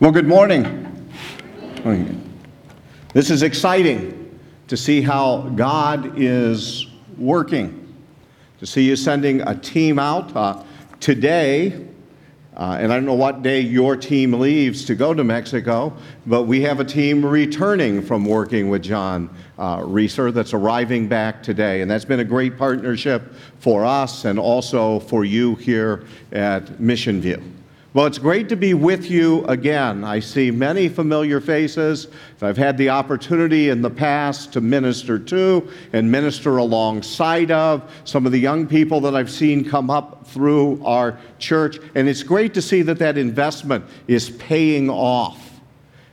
Well, good morning. This is exciting to see how God is working, to see you sending a team out uh, today. Uh, and I don't know what day your team leaves to go to Mexico, but we have a team returning from working with John uh, Reeser that's arriving back today. And that's been a great partnership for us and also for you here at Mission View. Well, it's great to be with you again. I see many familiar faces I've had the opportunity in the past to minister to and minister alongside of, some of the young people that I've seen come up through our church. And it's great to see that that investment is paying off.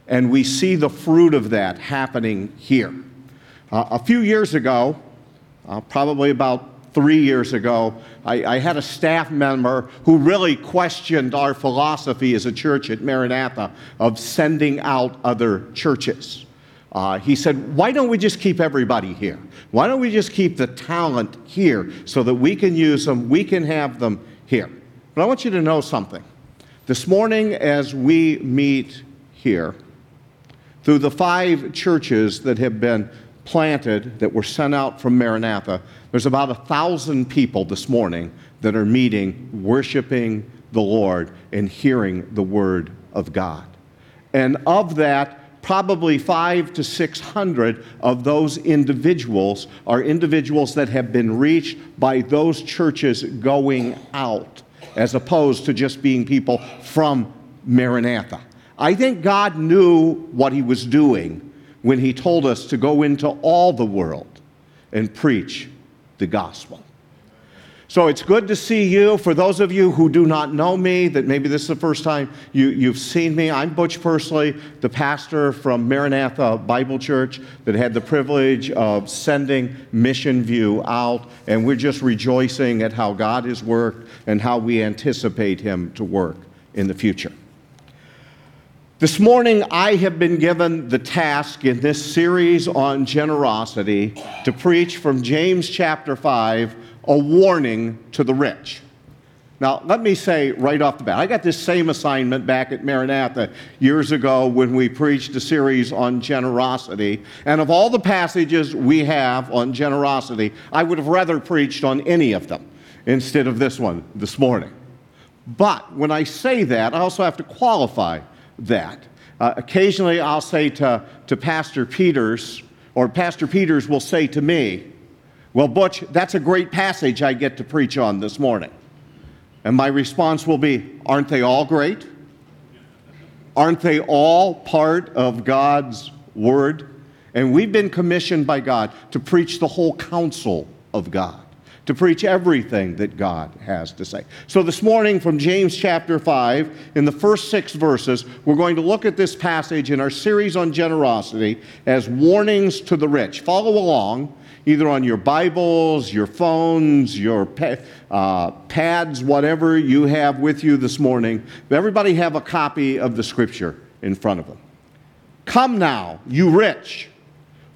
And we see the fruit of that happening here. Uh, a few years ago, uh, probably about three years ago, I, I, had a staff member who really questioned our philosophy as a church at Maranatha of sending out other churches. Uh, he said, Why don't we just keep everybody here? Why don't we just keep the talent here so that we can use them, we can have them here? But I want you to know something. This morning, as we meet here, through the five churches that have been planted that were sent out from Maranatha, there's about a thousand people this morning that are meeting, worshiping the Lord, and hearing the Word of God. And of that, probably five to 600 of those individuals are individuals that have been reached by those churches going out, as opposed to just being people from Maranatha. I think God knew what He was doing when he told us to go into all the world and preach the gospel. So it's good to see you. For those of you who do not know me, that maybe this is the first time you, have seen me, I'm Butch Pursley, the pastor from Maranatha Bible Church that had the privilege of sending Mission View out. And we're just rejoicing at how God has worked and how we anticipate Him to work in the future. This morning, I have been given the task in this series on generosity to preach from James chapter 5 a warning to the rich. Now, let me say right off the bat, I got this same assignment back at Maranatha years ago when we preached a series on generosity. And of all the passages we have on generosity, I would have rather preached on any of them instead of this one this morning. But when I say that, I also have to qualify that. Uh, occasionally, I'll say to, to Pastor Peters, or Pastor Peters will say to me, Well, Butch, that's a great passage I get to preach on this morning. And my response will be, Aren't they all great? Aren't they all part of God's Word? And we've been commissioned by God to preach the whole counsel of God to preach everything that God has to say. So, this morning from James chapter 5, in the first six verses, we're going to look at this passage in our series on generosity as warnings to the rich. Follow along either on your Bibles, your phones, your uh, pads, whatever you have with you this morning. Everybody have a copy of the scripture in front of them. Come now, you rich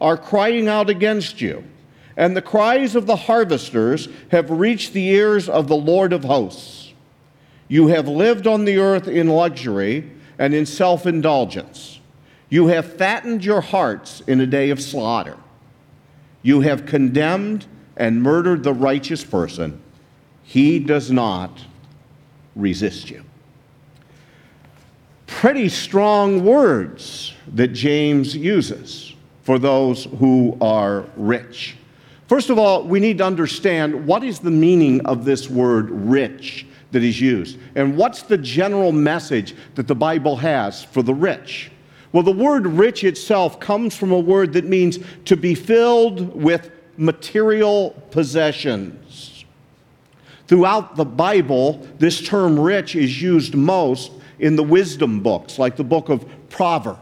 are crying out against you, and the cries of the harvesters have reached the ears of the Lord of hosts. You have lived on the earth in luxury and in self indulgence. You have fattened your hearts in a day of slaughter. You have condemned and murdered the righteous person. He does not resist you. Pretty strong words that James uses for those who are rich. First of all, we need to understand what is the meaning of this word rich that is used, and what's the general message that the Bible has for the rich. Well, the word rich itself comes from a word that means to be filled with material possessions. Throughout the Bible, this term rich is used most in the wisdom books, like the book of Proverbs.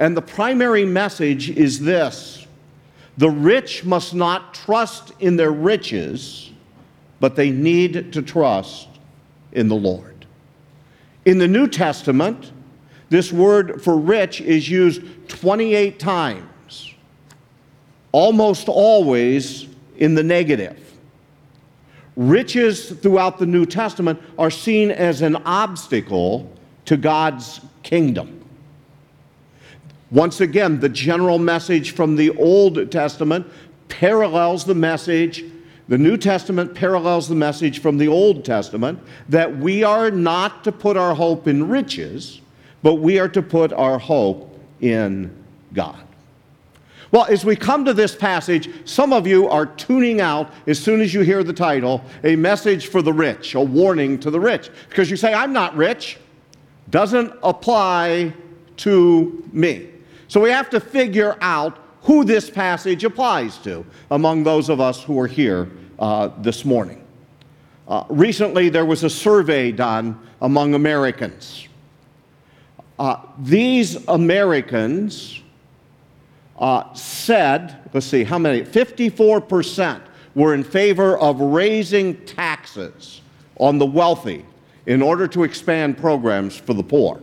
And the primary message is this the rich must not trust in their riches, but they need to trust in the Lord. In the New Testament, this word for rich is used 28 times, almost always in the negative. Riches throughout the New Testament are seen as an obstacle to God's kingdom. Once again, the general message from the Old Testament parallels the message, the New Testament parallels the message from the Old Testament that we are not to put our hope in riches, but we are to put our hope in God. Well, as we come to this passage, some of you are tuning out as soon as you hear the title, A Message for the Rich, a warning to the rich, because you say, I'm not rich. Doesn't apply to me. So we have to figure out who this passage applies to among those of us who are here uh, this morning. Uh, recently, there was a survey done among Americans. Uh, these Americans uh, said, let's see, how many? 54% were in favor of raising taxes on the wealthy in order to expand programs for the poor.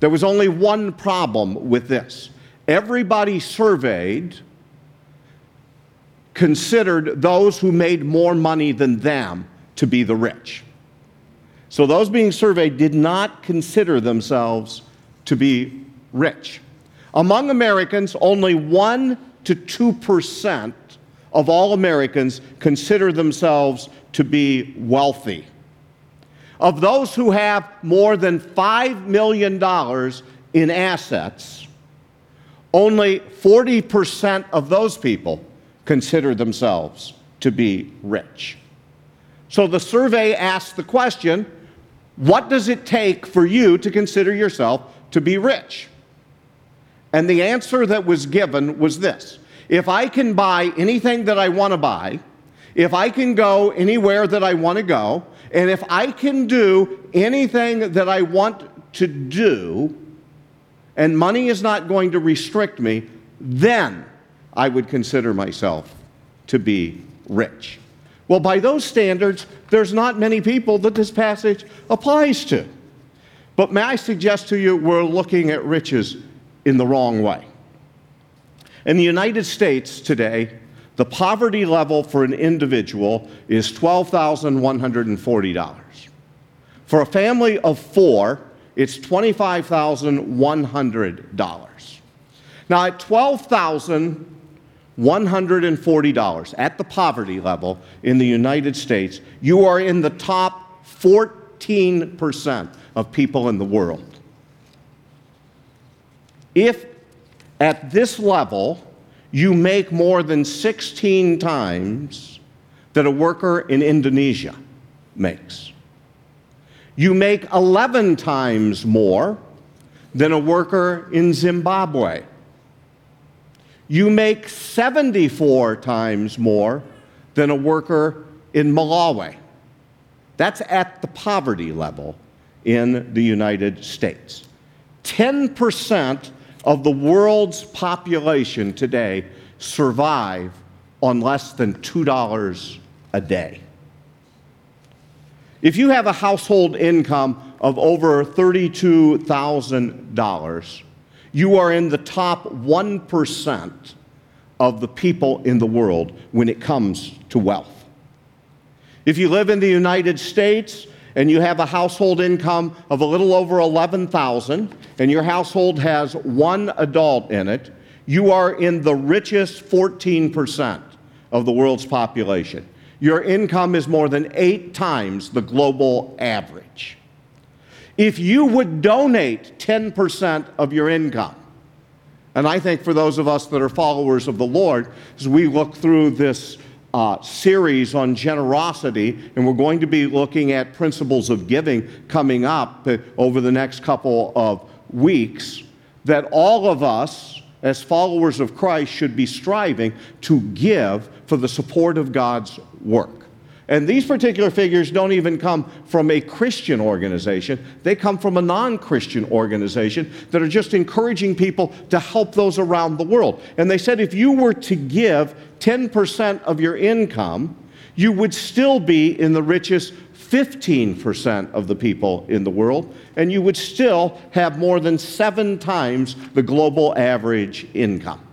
There was only one problem with this. Everybody surveyed considered those who made more money than them to be the rich. So those being surveyed did not consider themselves to be rich. Among Americans, only 1 to 2% of all Americans consider themselves to be wealthy. Of those who have more than $5 million in assets, only 40% of those people consider themselves to be rich. So the survey asked the question what does it take for you to consider yourself to be rich? And the answer that was given was this if I can buy anything that I want to buy, if I can go anywhere that I want to go, and if I can do anything that I want to do, and money is not going to restrict me, then I would consider myself to be rich. Well, by those standards, there's not many people that this passage applies to. But may I suggest to you, we're looking at riches in the wrong way. In the United States today, the poverty level for an individual is $12,140. For a family of four, it's $25,100. Now, at $12,140 at the poverty level in the United States, you are in the top 14% of people in the world. If at this level you make more than 16 times that a worker in Indonesia makes, you make 11 times more than a worker in Zimbabwe. You make 74 times more than a worker in Malawi. That's at the poverty level in the United States. 10% of the world's population today survive on less than $2 a day. If you have a household income of over $32,000, you are in the top 1% of the people in the world when it comes to wealth. If you live in the United States and you have a household income of a little over 11,000 and your household has one adult in it, you are in the richest 14% of the world's population your income is more than eight times the global average. If you would donate 10% of your income, and I think for those of us that are followers of the Lord, as we look through this uh, series on generosity, and we're going to be looking at principles of giving coming up uh, over the next couple of weeks, that all of us, as followers of Christ, should be striving to give for the support of God's work. And these particular figures don't even come from a Christian organization. They come from a non Christian organization that are just encouraging people to help those around the world. And they said if you were to give 10% of your income, you would still be in the richest 15% of the people in the world, and you would still have more than seven times the global average income.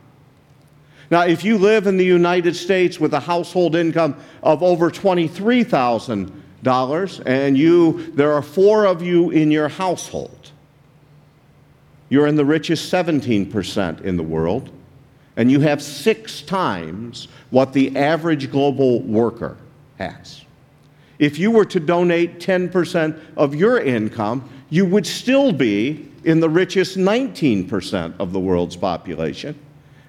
Now, if you live in the United States with a household income of over $23,000 and you there are 4 of you in your household, you're in the richest 17% in the world and you have 6 times what the average global worker has. If you were to donate 10% of your income, you would still be in the richest 19% of the world's population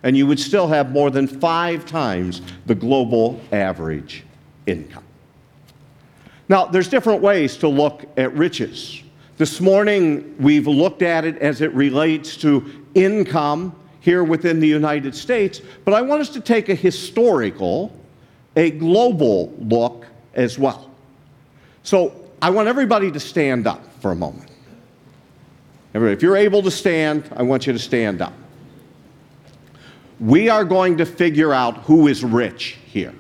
and you would still have more than five times the global average income. Now, there's different ways to look at riches. This morning, we've looked at it as it relates to income here within the United States, but I want us to take a historical, a global look as well. So I want everybody to stand up for a moment. Everybody, if you're able to stand, I want you to stand up we are going to figure out who is rich here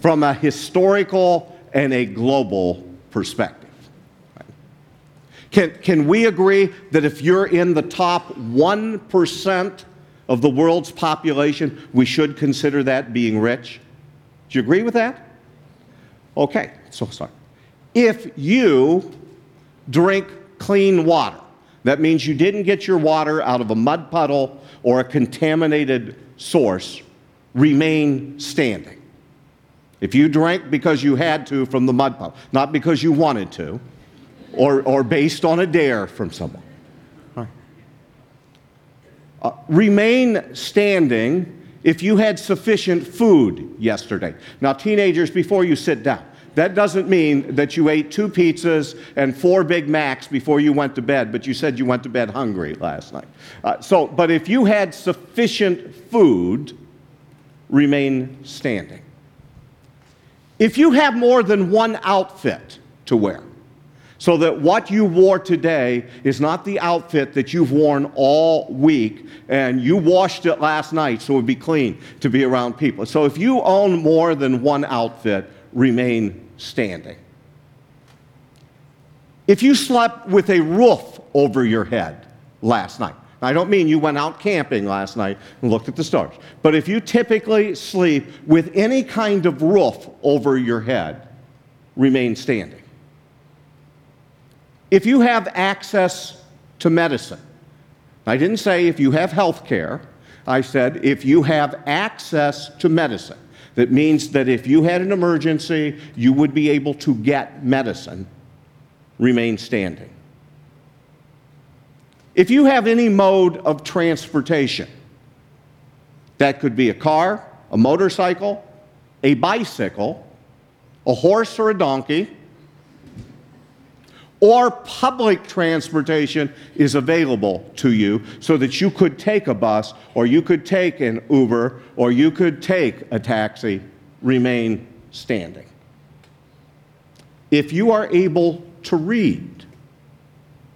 from a historical and a global perspective. Can, can we agree that if you're in the top 1% of the world's population, we should consider that being rich? Do you agree with that? Okay, so sorry. If you drink clean water, that means you didn't get your water out of a mud puddle or a contaminated source remain standing. If you drank because you had to from the mud pump, not because you wanted to, or, or based on a dare from someone, right. uh, remain standing if you had sufficient food yesterday. Now, teenagers, before you sit down, that doesn't mean that you ate two pizzas and four Big Macs before you went to bed, but you said you went to bed hungry last night. Uh, so, but if you had sufficient food, remain standing. If you have more than one outfit to wear, so that what you wore today is not the outfit that you've worn all week and you washed it last night so it would be clean to be around people. So if you own more than one outfit, remain standing. If you slept with a roof over your head last night, I don't mean you went out camping last night and looked at the stars, but if you typically sleep with any kind of roof over your head, remain standing. If you have access to medicine, I didn't say if you have health care, I said if you have access to medicine that means that if you had an emergency, you would be able to get medicine, remain standing. If you have any mode of transportation, that could be a car, a motorcycle, a bicycle, a horse or a donkey, or public transportation is available to you so that you could take a bus or you could take an Uber or you could take a taxi, remain standing. If you are able to read,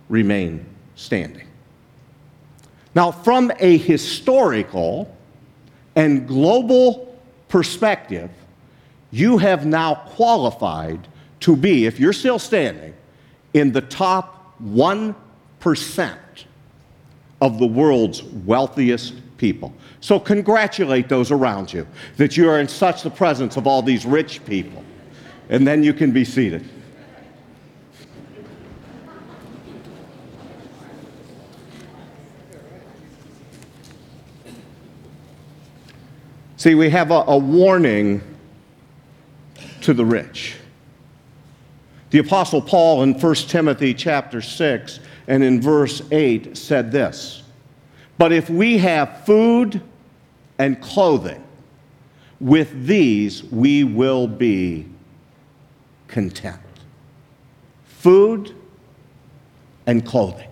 remain standing. Now, from a historical and global perspective, you have now qualified to be, if you're still standing, in the top 1% of the world's wealthiest people. So congratulate those around you that you are in such the presence of all these rich people. And then you can be seated. See, we have a, a warning to the rich. The apostle Paul in 1 Timothy chapter 6 and in verse 8 said this, "But if we have food and clothing, with these we will be content." Food and clothing.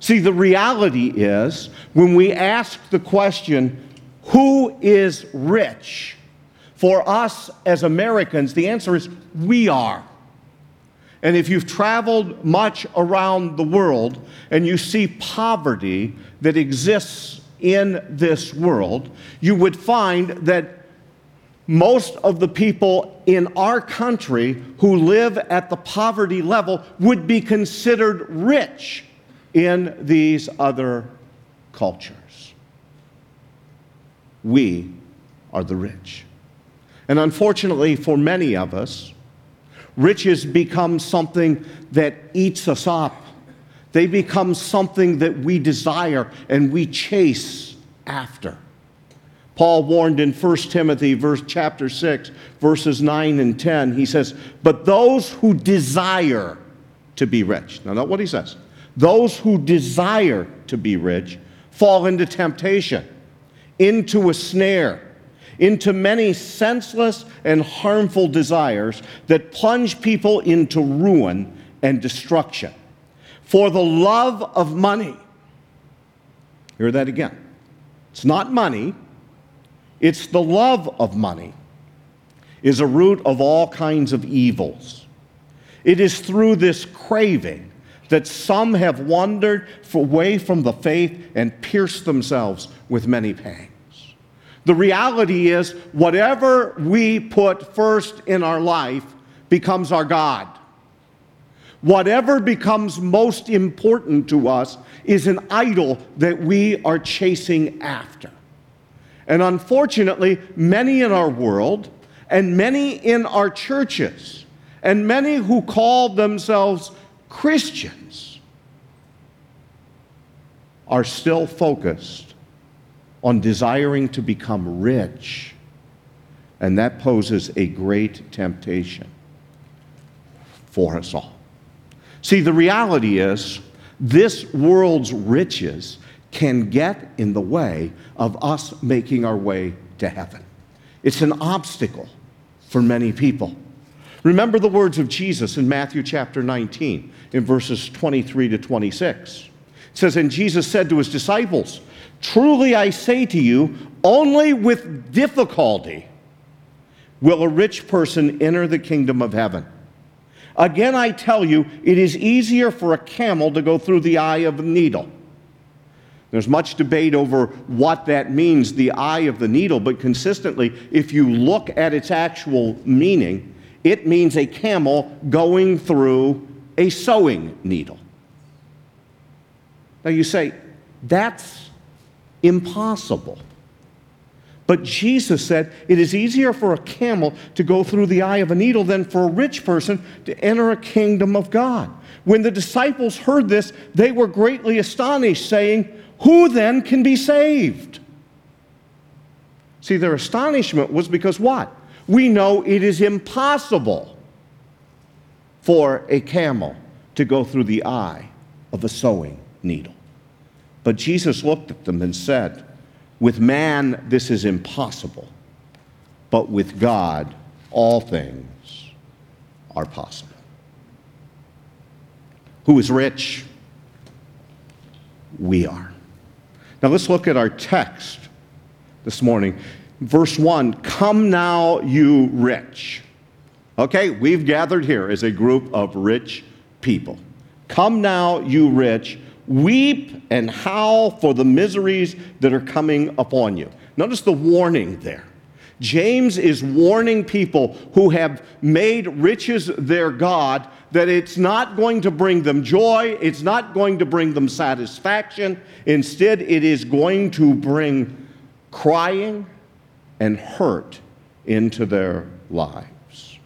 See, the reality is when we ask the question, who is rich? For us as Americans, the answer is we are. And if you've traveled much around the world and you see poverty that exists in this world, you would find that most of the people in our country who live at the poverty level would be considered rich in these other cultures. We are the rich. And unfortunately, for many of us, riches become something that eats us up. They become something that we desire and we chase after. Paul warned in 1 Timothy verse chapter 6 verses 9 and 10 he says but those who desire to be rich now note what he says those who desire to be rich fall into temptation into a snare into many senseless and harmful desires that plunge people into ruin and destruction. For the love of money, hear that again. It's not money, it's the love of money, is a root of all kinds of evils. It is through this craving that some have wandered away from the faith and pierced themselves with many pangs. The reality is, whatever we put first in our life becomes our God. Whatever becomes most important to us is an idol that we are chasing after. And unfortunately, many in our world, and many in our churches, and many who call themselves Christians are still focused on desiring to become rich, and that poses a great temptation for us all. See, the reality is, this world's riches can get in the way of us making our way to heaven. It's an obstacle for many people. Remember the words of Jesus in Matthew chapter 19, in verses 23 to 26. It says, And Jesus said to his disciples, Truly I say to you, only with difficulty will a rich person enter the kingdom of heaven. Again, I tell you, it is easier for a camel to go through the eye of a needle. There's much debate over what that means, the eye of the needle, but consistently, if you look at its actual meaning, it means a camel going through a sewing needle. Now you say, that's impossible. But Jesus said it is easier for a camel to go through the eye of a needle than for a rich person to enter a kingdom of God. When the disciples heard this, they were greatly astonished, saying, Who then can be saved? See, their astonishment was because what? We know it is impossible for a camel to go through the eye of a sewing needle. But Jesus looked at them and said, With man, this is impossible, but with God, all things are possible. Who is rich? We are. Now let's look at our text this morning. Verse 1 Come now, you rich. Okay, we've gathered here as a group of rich people. Come now, you rich Weep and howl for the miseries that are coming upon you. Notice the warning there. James is warning people who have made riches their God that it's not going to bring them joy, it's not going to bring them satisfaction. Instead, it is going to bring crying and hurt into their lives.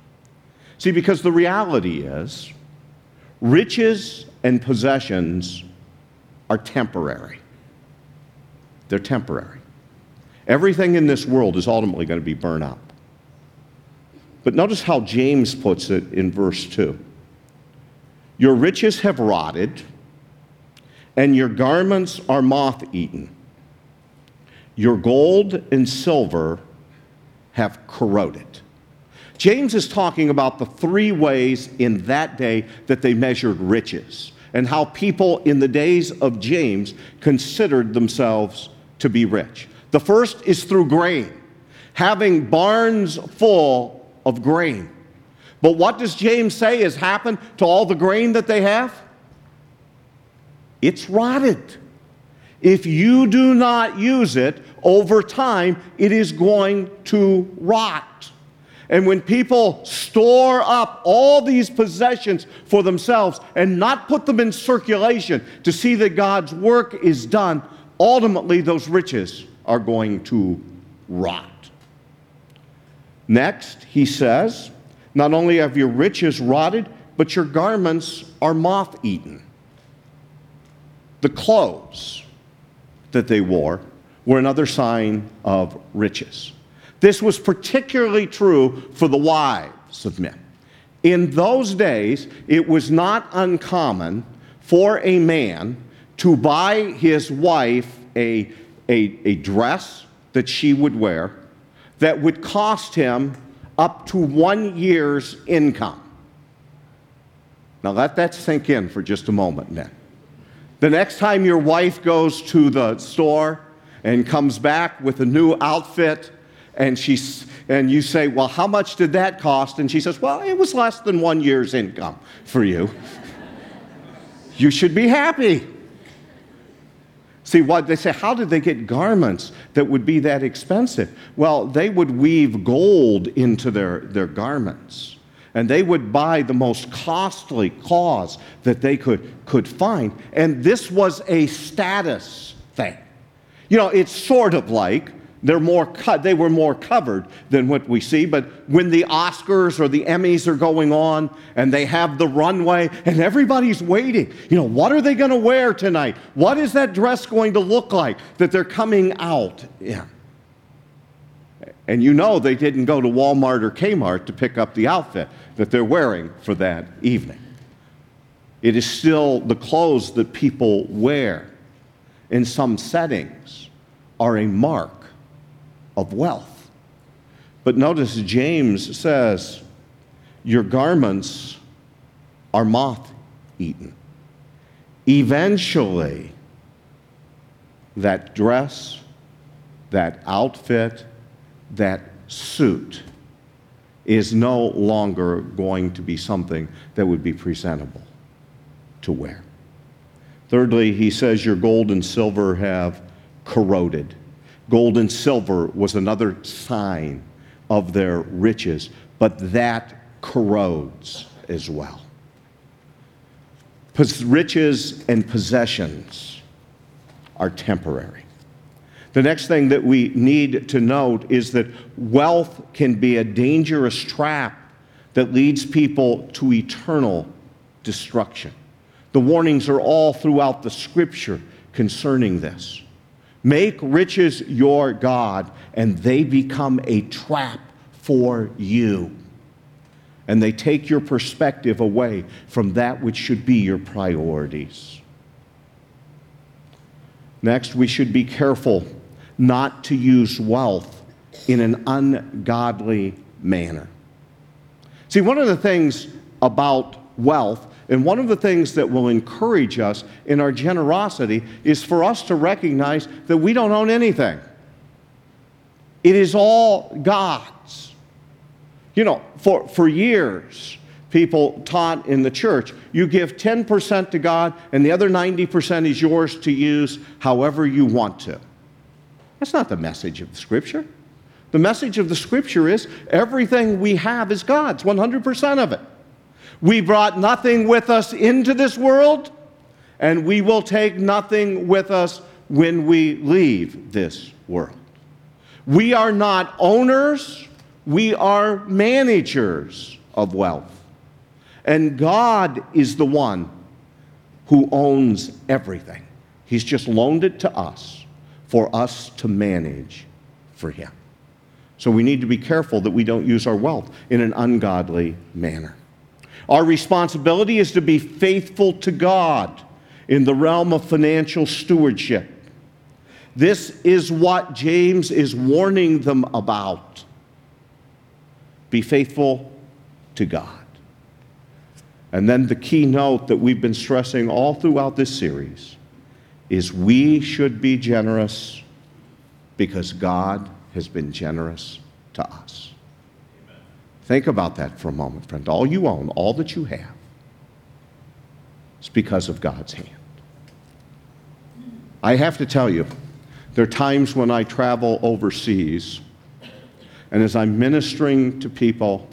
See, because the reality is, riches and possessions are temporary. They're temporary. Everything in this world is ultimately going to be burned up. But notice how James puts it in verse 2 Your riches have rotted, and your garments are moth eaten. Your gold and silver have corroded. James is talking about the three ways in that day that they measured riches and how people in the days of James considered themselves to be rich. The first is through grain. having barns full of grain. But what does James say has happened to all the grain that they have? It's rotted. If you do not use it over time, it is going to rot. And when people store up all these possessions for themselves and not put them in circulation to see that God's work is done, ultimately those riches are going to rot. Next, he says, not only have your riches rotted, but your garments are moth eaten. The clothes that they wore were another sign of riches. This was particularly true for the wives of men. In those days, it was not uncommon for a man to buy his wife a, a, a dress that she would wear that would cost him up to one year's income. Now let that sink in for just a moment, men. The next time your wife goes to the store and comes back with a new outfit, and, she's, and you say, Well, how much did that cost? And she says, Well, it was less than one year's income for you. you should be happy. See, what they say, how did they get garments that would be that expensive? Well, they would weave gold into their, their garments. And they would buy the most costly cloths that they could, could find. And this was a status thing. You know, it's sort of like they're more cut, they were more covered than what we see. But when the Oscars or the Emmys are going on and they have the runway and everybody's waiting, you know, what are they going to wear tonight? What is that dress going to look like that they're coming out in? And you know they didn't go to Walmart or Kmart to pick up the outfit that they're wearing for that evening. It is still the clothes that people wear in some settings are a mark of wealth. But notice James says, Your garments are moth eaten. Eventually, that dress, that outfit, that suit is no longer going to be something that would be presentable to wear. Thirdly, he says, Your gold and silver have corroded. Gold and silver was another sign of their riches, but that corrodes as well. Riches and possessions are temporary. The next thing that we need to note is that wealth can be a dangerous trap that leads people to eternal destruction. The warnings are all throughout the scripture concerning this. Make riches your God, and they become a trap for you. And they take your perspective away from that which should be your priorities. Next, we should be careful not to use wealth in an ungodly manner. See, one of the things about wealth and one of the things that will encourage us in our generosity is for us to recognize that we don't own anything. It is all God's. You know, for, for years, people taught in the church you give 10% to God, and the other 90% is yours to use however you want to. That's not the message of the Scripture. The message of the Scripture is everything we have is God's, 100% of it. We brought nothing with us into this world, and we will take nothing with us when we leave this world. We are not owners, we are managers of wealth. And God is the one who owns everything. He's just loaned it to us for us to manage for Him. So we need to be careful that we don't use our wealth in an ungodly manner. Our responsibility is to be faithful to God in the realm of financial stewardship. This is what James is warning them about. Be faithful to God. And then the key note that we've been stressing all throughout this series is we should be generous because God has been generous to us. Think about that for a moment, friend. All you own, all that you have, is because of God's hand. I have to tell you, there are times when I travel overseas, and as I'm ministering to people,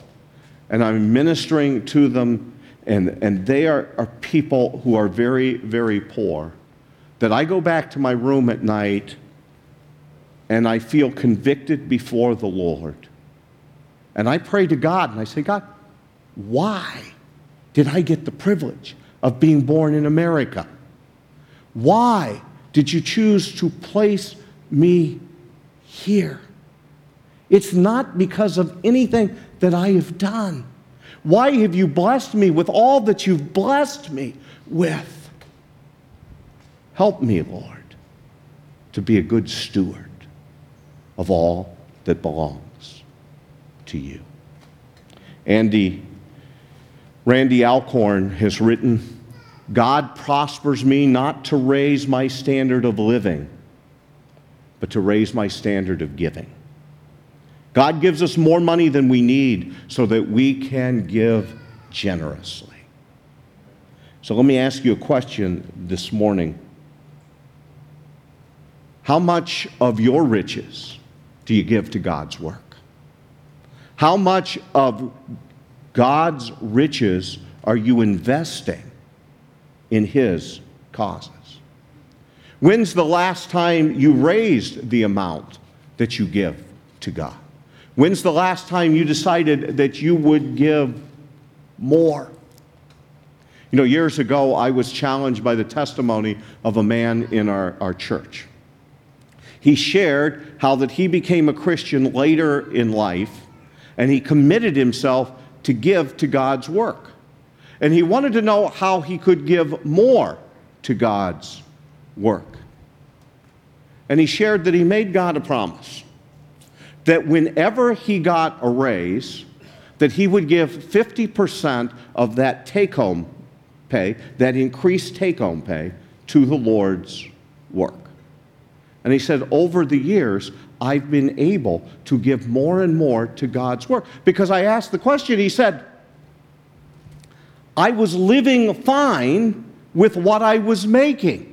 and I'm ministering to them, and, and they are, are people who are very, very poor, that I go back to my room at night and I feel convicted before the Lord. And I pray to God and I say, God, why did I get the privilege of being born in America? Why did you choose to place me here? It's not because of anything that I have done. Why have you blessed me with all that you've blessed me with? Help me, Lord, to be a good steward of all that belongs to you. Andy, Randy Alcorn has written, God prospers me not to raise my standard of living, but to raise my standard of giving. God gives us more money than we need so that we can give generously. So let me ask you a question this morning. How much of your riches do you give to God's work? How much of God's riches are you investing in His causes? When's the last time you raised the amount that you give to God? When's the last time you decided that you would give more? You know, years ago, I was challenged by the testimony of a man in our, our church. He shared how that he became a Christian later in life and he committed himself to give to God's work. And he wanted to know how he could give more to God's work. And he shared that he made God a promise that whenever he got a raise, that he would give 50% of that take home pay, that increased take home pay, to the Lord's work. And he said, over the years, I've been able to give more and more to God's work. Because I asked the question, he said, I was living fine with what I was making.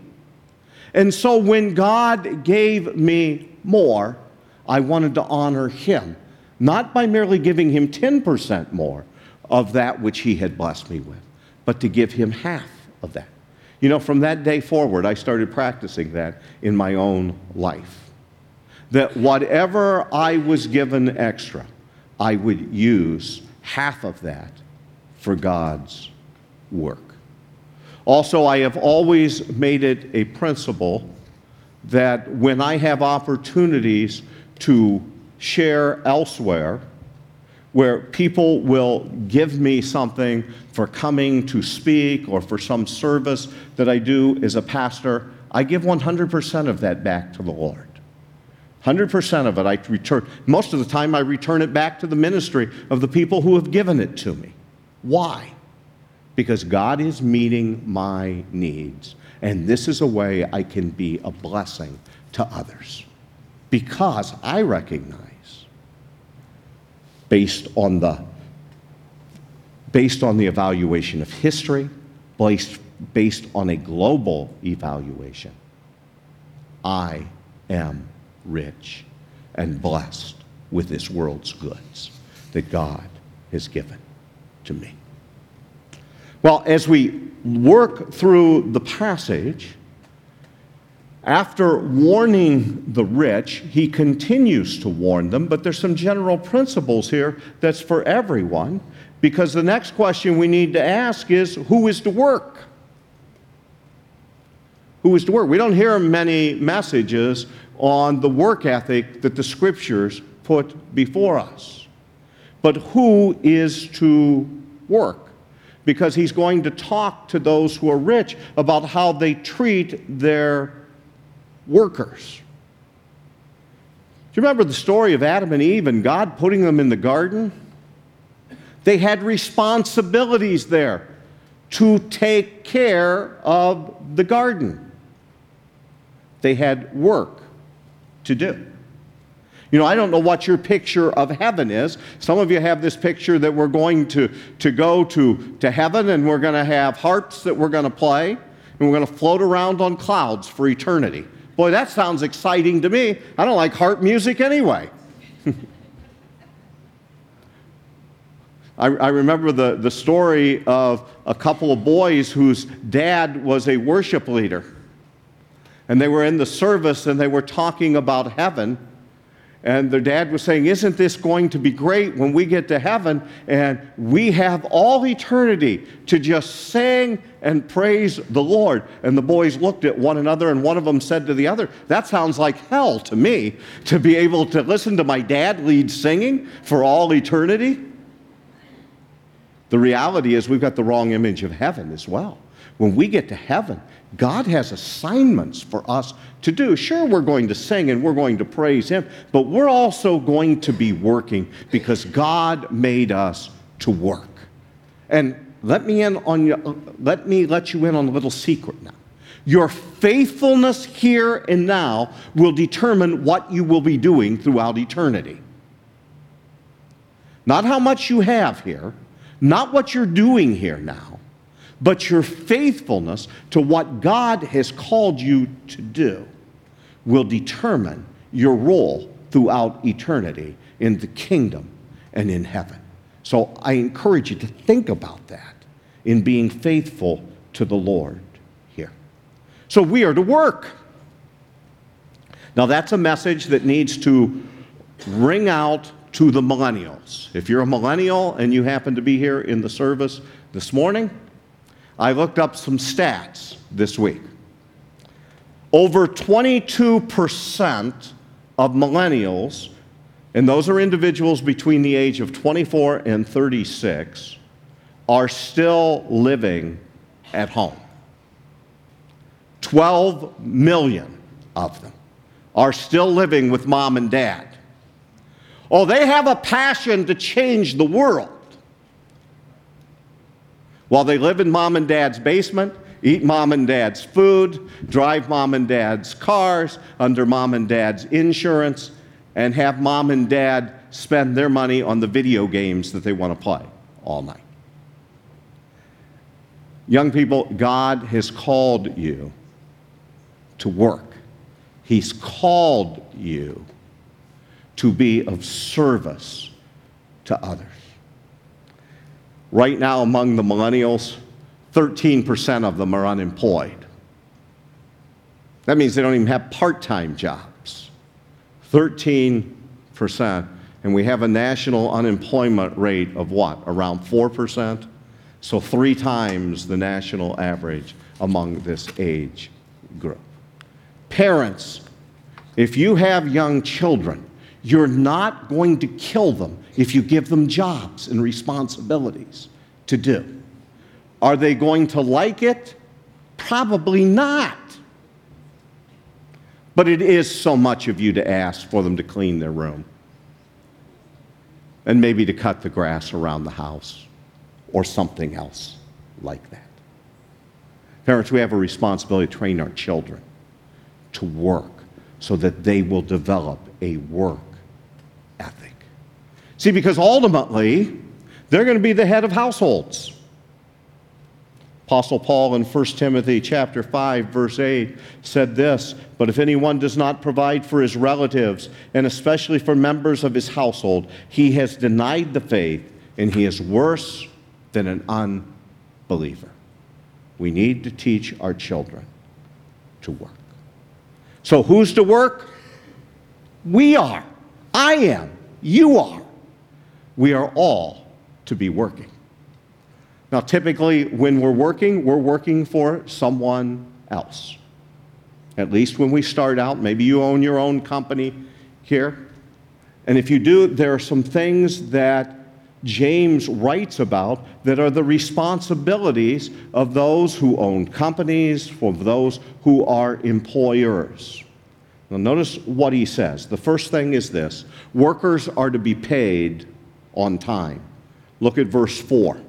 And so when God gave me more, I wanted to honor him, not by merely giving him 10% more of that which he had blessed me with, but to give him half of that. You know, from that day forward, I started practicing that in my own life. That whatever I was given extra, I would use half of that for God's work. Also, I have always made it a principle that when I have opportunities to share elsewhere, where people will give me something for coming to speak or for some service that I do as a pastor, I give 100% of that back to the Lord. 100% of it I return. Most of the time, I return it back to the ministry of the people who have given it to me. Why? Because God is meeting my needs, and this is a way I can be a blessing to others. Because I recognize based on the, based on the evaluation of history, based, based on a global evaluation. I am rich and blessed with this world's goods that God has given to me. Well, as we work through the passage, after warning the rich, he continues to warn them, but there's some general principles here that's for everyone, because the next question we need to ask is who is to work? Who is to work? We don't hear many messages on the work ethic that the scriptures put before us. But who is to work? Because he's going to talk to those who are rich about how they treat their workers. Do you remember the story of Adam and Eve and God putting them in the garden? They had responsibilities there to take care of the garden. They had work to do. You know, I don't know what your picture of heaven is. Some of you have this picture that we're going to, to go to, to heaven and we're going to have harps that we're going to play and we're going to float around on clouds for eternity. Boy, that sounds exciting to me. I don't like harp music anyway. I, I, remember the, the story of a couple of boys whose dad was a worship leader. And they were in the service and they were talking about heaven. And their dad was saying, Isn't this going to be great when we get to heaven and we have all eternity to just sing and praise the Lord? And the boys looked at one another, and one of them said to the other, That sounds like hell to me to be able to listen to my dad lead singing for all eternity. The reality is, we've got the wrong image of heaven as well. When we get to heaven, God has assignments for us to do. Sure, we're going to sing and we're going to praise Him, but we're also going to be working because God made us to work. And let me in on you, let me let you in on a little secret now. Your faithfulness here and now will determine what you will be doing throughout eternity. Not how much you have here, not what you're doing here now, but your faithfulness to what God has called you to do will determine your role throughout eternity in the kingdom and in heaven. So I encourage you to think about that in being faithful to the Lord here. So we are to work. Now, that's a message that needs to ring out to the millennials. If you're a millennial and you happen to be here in the service this morning, I looked up some stats this week. Over 22% of millennials, and those are individuals between the age of 24 and 36, are still living at home. 12 million of them are still living with mom and dad. Oh, they have a passion to change the world. While they live in mom and dad's basement, eat mom and dad's food, drive mom and dad's cars under mom and dad's insurance, and have mom and dad spend their money on the video games that they want to play all night. Young people, God has called you to work. He's called you to be of service to others. Right now, among the millennials, 13% of them are unemployed. That means they don't even have part time jobs. 13%. And we have a national unemployment rate of what? Around 4%? So, three times the national average among this age group. Parents, if you have young children, you're not going to kill them if you give them jobs and responsibilities to do. Are they going to like it? Probably not. But it is so much of you to ask for them to clean their room and maybe to cut the grass around the house or something else like that. Parents, we have a responsibility to train our children to work so that they will develop a work ethic. See, because ultimately, they're going to be the head of households. Apostle Paul in 1 Timothy chapter 5 verse 8 said this, but if anyone does not provide for his relatives and especially for members of his household, he has denied the faith and he is worse than an unbeliever. We need to teach our children to work. So who's to work? We are. I am. You are. We are all to be working. Now, typically, when we're working, we're working for someone else. At least when we start out, maybe you own your own company here. And if you do, there are some things that James writes about that are the responsibilities of those who own companies, for those who are employers. Now, notice what he says. The first thing is this workers are to be paid on time. Look at verse 4.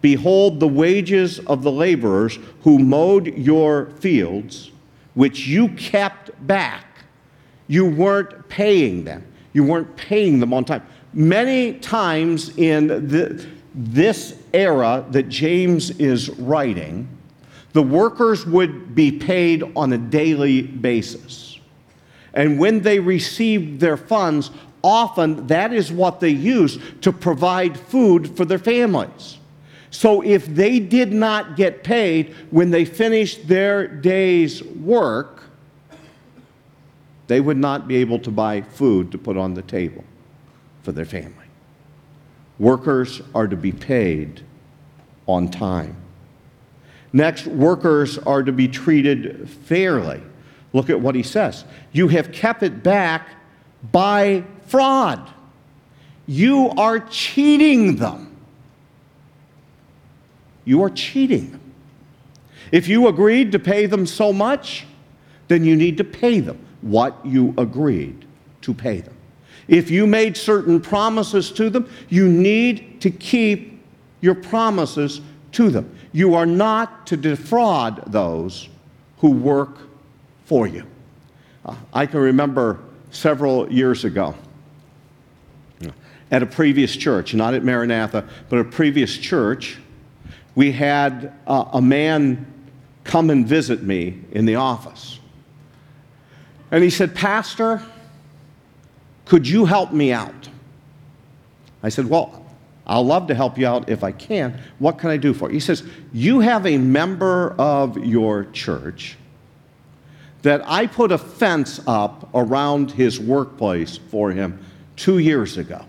Behold, the wages of the laborers who mowed your fields, which you kept back, you weren't paying them. You weren't paying them on time. Many times in the, this era that James is writing, the workers would be paid on a daily basis. And when they received their funds, often that is what they used to provide food for their families. So if they did not get paid when they finished their day's work, they would not be able to buy food to put on the table for their family. Workers are to be paid on time. Next, workers are to be treated fairly. Look at what he says. You have kept it back by fraud. You are cheating them. You are cheating. If you agreed to pay them so much, then you need to pay them what you agreed to pay them. If you made certain promises to them, you need to keep your promises to them. You are not to defraud those who work for you. Uh, I can remember several years ago at a previous church, not at Maranatha, but a previous church, we had uh, a man come and visit me in the office. And he said, Pastor, could you help me out? I said, Well, I'll love to help you out if I can. What can I do for you? He says, You have a member of your church that I put a fence up around his workplace for him two years ago.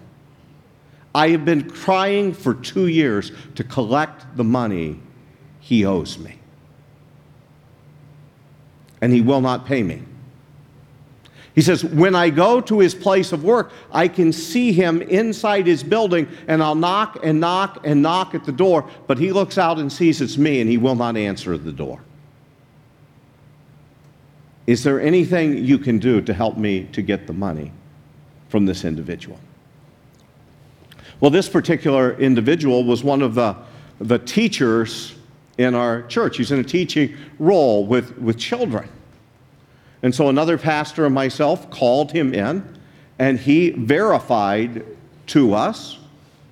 I have been trying for two years to collect the money he owes me. And he will not pay me. He says, When I go to his place of work, I can see him inside his building, and I'll knock and knock and knock at the door, but he looks out and sees it's me, and he will not answer the door. Is there anything you can do to help me to get the money from this individual? Well, this particular individual was one of the, the teachers in our church. He's in a teaching role with, with children. And so another pastor and myself called him in, and he verified to us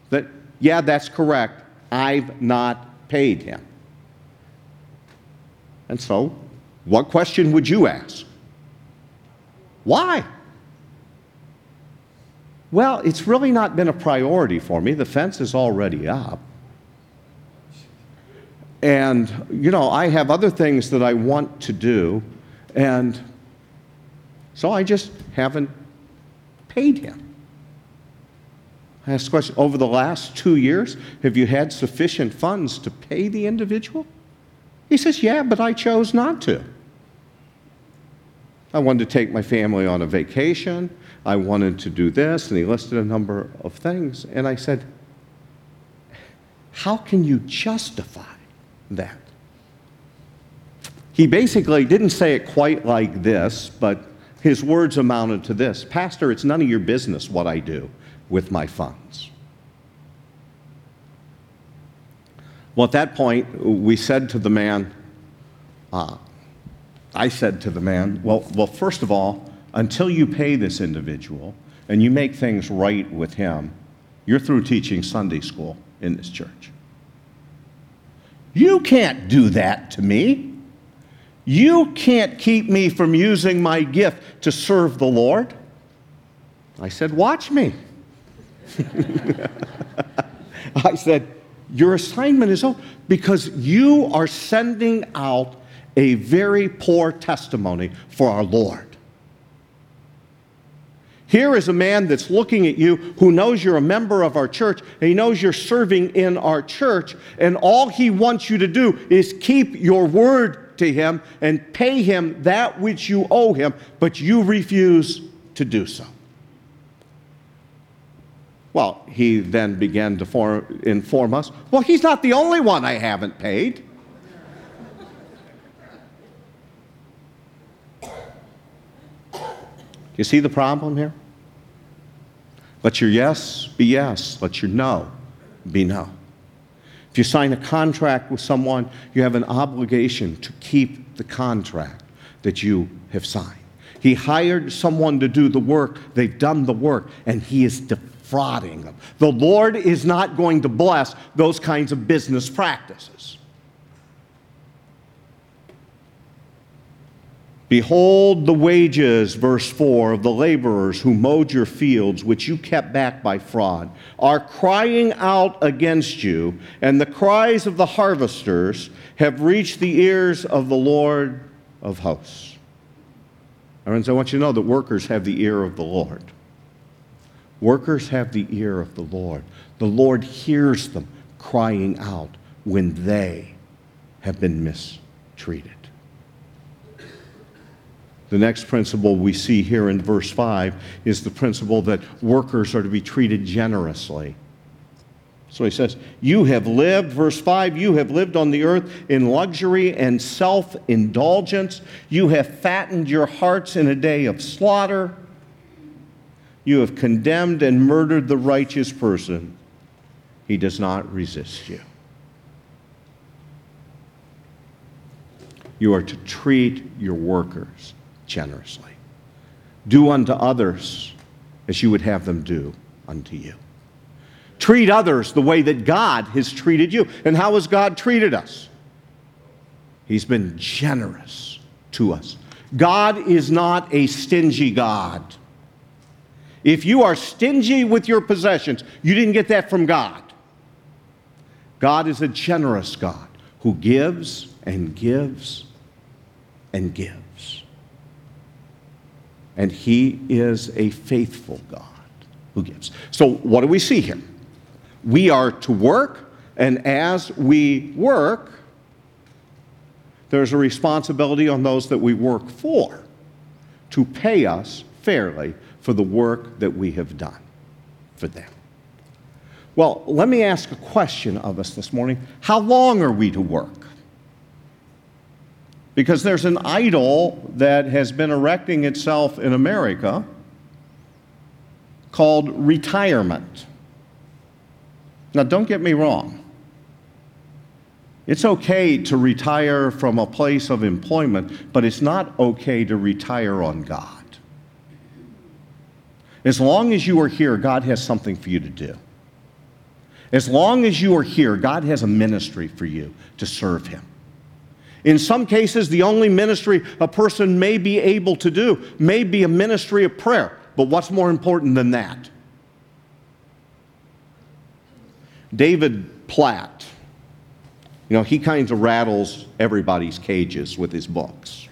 that, yeah, that's correct. I've not paid him. And so, what question would you ask? Why? Well, it's really not been a priority for me. The fence is already up. And, you know, I have other things that I want to do. And so I just haven't paid him. I asked the question over the last two years, have you had sufficient funds to pay the individual? He says, Yeah, but I chose not to. I wanted to take my family on a vacation. I wanted to do this. And he listed a number of things. And I said, How can you justify that? He basically didn't say it quite like this, but his words amounted to this Pastor, it's none of your business what I do with my funds. Well, at that point, we said to the man, uh, I said to the man, well, well, first of all, until you pay this individual and you make things right with him, you're through teaching Sunday school in this church. You can't do that to me. You can't keep me from using my gift to serve the Lord. I said, Watch me. I said, Your assignment is over because you are sending out a very poor testimony for our Lord. Here is a man that's looking at you who knows you're a member of our church and he knows you're serving in our church, and all he wants you to do is keep your word to him and pay him that which you owe him, but you refuse to do so. Well, he then began to form, inform us well, he's not the only one I haven't paid. You see the problem here? Let your yes be yes, let your no be no. If you sign a contract with someone, you have an obligation to keep the contract that you have signed. He hired someone to do the work. They've done the work, and he is defrauding them. The Lord is not going to bless those kinds of business practices. Behold the wages, verse 4, of the laborers who mowed your fields, which you kept back by fraud, are crying out against you, and the cries of the harvesters have reached the ears of the Lord of hosts. Friends, I want you to know that workers have the ear of the Lord. Workers have the ear of the Lord. The Lord hears them crying out when they have been mistreated. The next principle we see here in verse 5 is the principle that workers are to be treated generously. So he says, You have lived, verse 5, you have lived on the earth in luxury and self indulgence. You have fattened your hearts in a day of slaughter. You have condemned and murdered the righteous person. He does not resist you. You are to treat your workers generously. Do unto others as you would have them do unto you. Treat others the way that God has treated you. And how has God treated us? He's been generous to us. God is not a stingy God. If you are stingy with your possessions, you didn't get that from God. God is a generous God who gives and gives and gives and He is a faithful God who gives. So, what do we see here? We are to work, and as we work, there's a responsibility on those that we work for to pay us fairly for the work that we have done for them. Well, let me ask a question of us this morning. How long are we to work? Because there's an idol that has been erecting itself in America called retirement. Now, don't get me wrong. It's okay to retire from a place of employment, but it's not okay to retire on God. As long as you are here, God has something for you to do. As long as you are here, God has a ministry for you to serve Him. In some cases, the only ministry a person may be able to do may be a ministry of prayer. But what's more important than that? David Platt, you know, he kind of rattles everybody's cages with his books.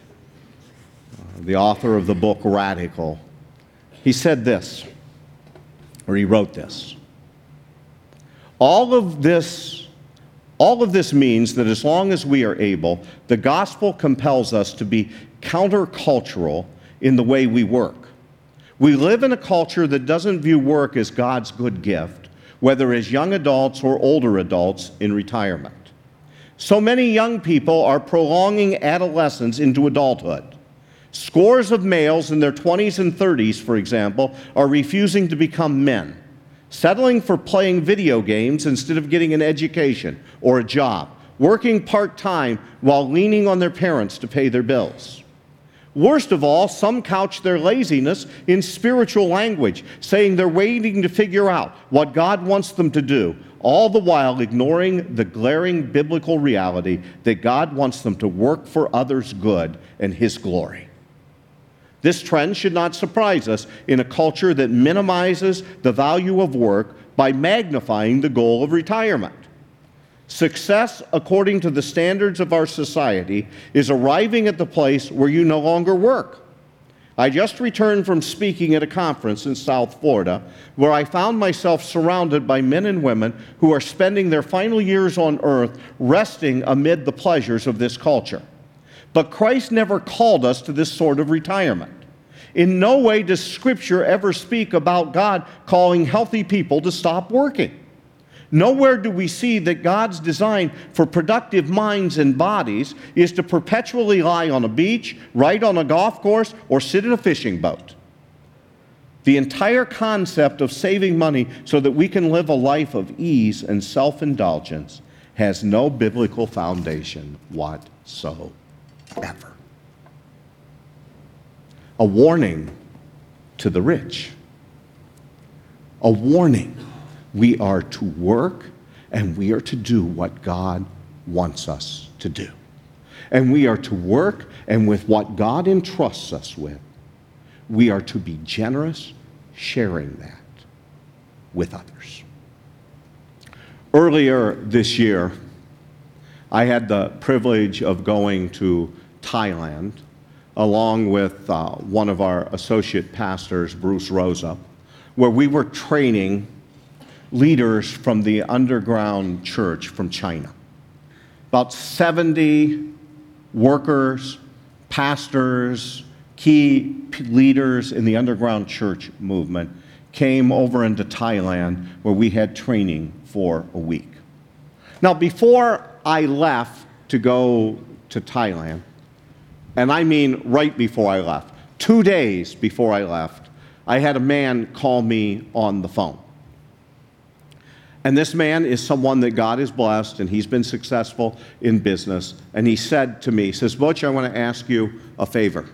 Uh, the author of the book Radical, he said this, or he wrote this. All of this all of this means that as long as we are able, the gospel compels us to be countercultural in the way we work. We live in a culture that doesn't view work as God's good gift, whether as young adults or older adults in retirement. So many young people are prolonging adolescence into adulthood. Scores of males in their 20s and 30s, for example, are refusing to become men settling for playing video games instead of getting an education or a job, working part time while leaning on their parents to pay their bills. Worst of all, some couch their laziness in spiritual language, saying they're waiting to figure out what God wants them to do, all the while ignoring the glaring biblical reality that God wants them to work for others' good and His glory. This trend should not surprise us in a culture that minimizes the value of work by magnifying the goal of retirement. Success, according to the standards of our society, is arriving at the place where you no longer work. I just returned from speaking at a conference in South Florida where I found myself surrounded by men and women who are spending their final years on earth resting amid the pleasures of this culture. But Christ never called us to this sort of retirement. In no way does Scripture ever speak about God calling healthy people to stop working. Nowhere do we see that God's design for productive minds and bodies is to perpetually lie on a beach, ride on a golf course, or sit in a fishing boat. The entire concept of saving money so that we can live a life of ease and self indulgence has no biblical foundation whatsoever. A warning to the rich. A warning. We are to work and we are to do what God wants us to do. And we are to work, and with what God entrusts us with, we are to be generous, sharing that with others. Earlier this year, I had the privilege of going to Thailand along with uh, one of our associate pastors, Bruce Rosa, where we were training leaders from the underground church from China. About 70 workers, pastors, key leaders in the underground church movement came over into Thailand where we had training for a week. Now, before I left to go to Thailand, and I mean right before I left, two days before I left, I had a man call me on the phone. And this man is someone that God has blessed, and he's been successful in business. And he said to me, he says, Butch, I want to ask you a favor.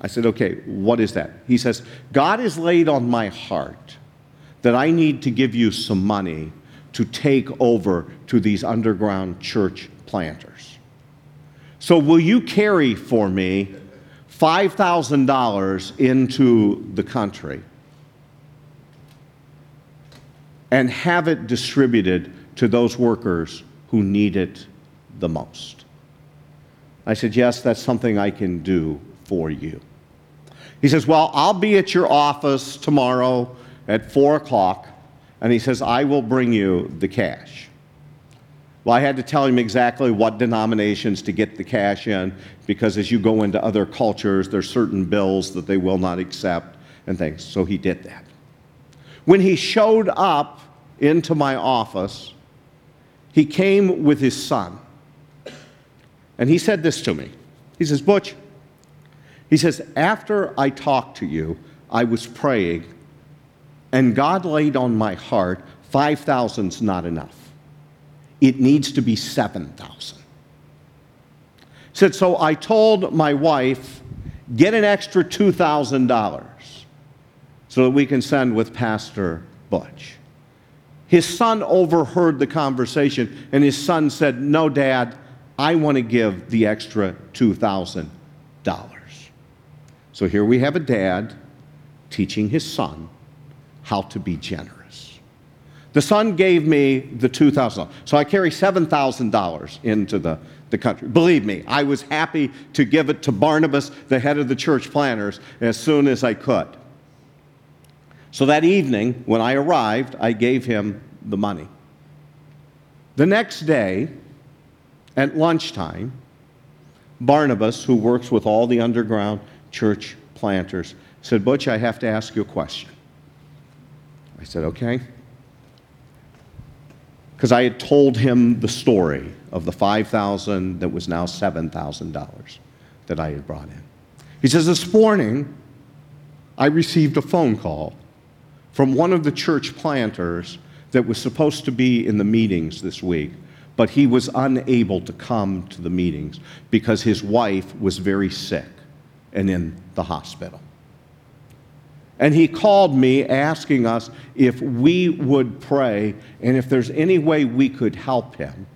I said, okay, what is that? He says, God has laid on my heart that I need to give you some money to take over to these underground church planters. So will you carry for me $5,000 into the country? and have it distributed to those workers who need it the most. I said, Yes, that's something I can do for you. He says, Well, I'll be at your office tomorrow at 4 o'clock. And he says, I will bring you the cash. Well, I had to tell him exactly what denominations to get the cash in because as you go into other cultures, there's certain bills that they will not accept and things. So he did that. When he showed up into my office, he came with his son. And he said this to me. He says, Butch, he says, after I talked to you, I was praying, and God laid on my heart, 5,000's not enough. It needs to be 7,000. Said, so I told my wife, get an extra $2,000 so that we can send with Pastor Butch. His son overheard the conversation, and his son said, No, Dad, I want to give the extra $2,000. So here we have a dad teaching his son how to be generous. The son gave me the $2,000. So I carry $7,000 into the, the country. Believe me, I was happy to give it to Barnabas, the head of the church planners, as soon as I could. So that evening, when I arrived, I gave him the money. The next day, at lunchtime, Barnabas, who works with all the underground church planters, said, Butch, I have to ask you a question. I said, okay. Because I had told him the story of the 5,000 that was now $7,000 that I had brought in. He says, This morning, I received a phone call from one of the church planters that was supposed to be in the meetings this week, but he was unable to come to the meetings because his wife was very sick and in the hospital. And he called me asking us if we would pray and if there's any way we could help him.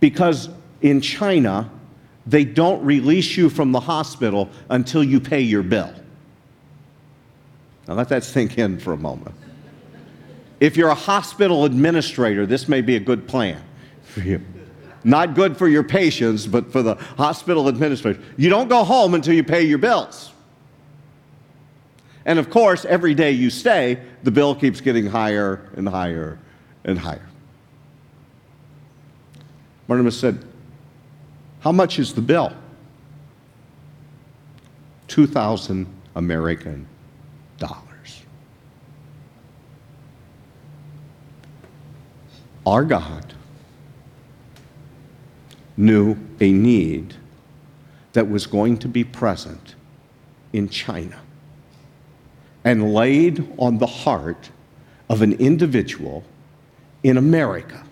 Because in China, they don't release you from the hospital until you pay your bill. Now let that sink in for a moment. If you're a hospital administrator, this may be a good plan for you. Not good for your patients, but for the hospital administrator. You don't go home until you pay your bills. And of course, every day you stay, the bill keeps getting higher and higher and higher. Barnabas said, How much is the bill? 2,000 American dollars. Our God knew a need that was going to be present in China and laid on the heart of an individual in America.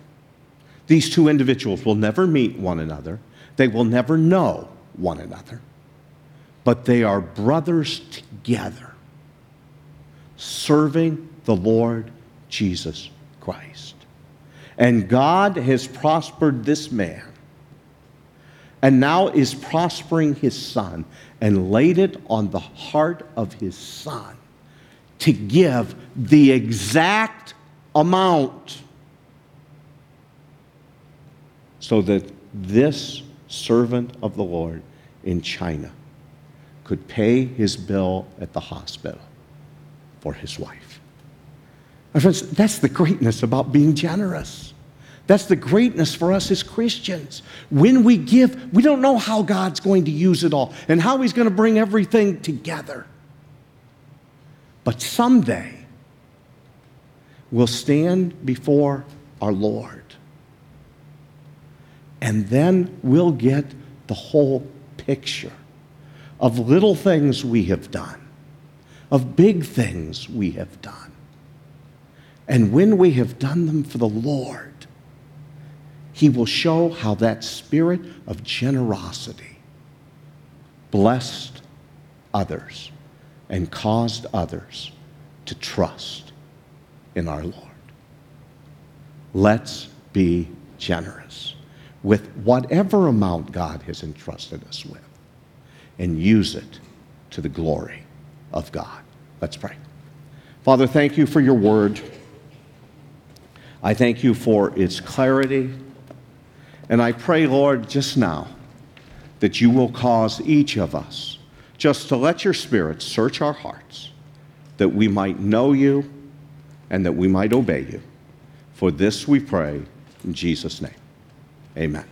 These two individuals will never meet one another, they will never know one another. but they are brothers together, serving the Lord Jesus Christ. And God has prospered this man and now is prospering his son and laid it on the heart of his son to give the exact amount so that this servant of the Lord in China could pay his bill at the hospital for his wife. My friends, that's the greatness about being generous. That's the greatness for us as Christians. When we give, we don't know how God's going to use it all and how He's going to bring everything together. But someday, we'll stand before our Lord. And then we'll get the whole picture of little things we have done, of big things we have done. And when we have done them for the Lord, He will show how that spirit of generosity blessed others and caused others to trust in our Lord. Let's be generous with whatever amount God has entrusted us with and use it to the glory of God. Let's pray. Father, thank you for your word. I thank you for its clarity. And I pray, Lord, just now that you will cause each of us just to let your Spirit search our hearts, that we might know you and that we might obey you. For this we pray in Jesus' name. Amen.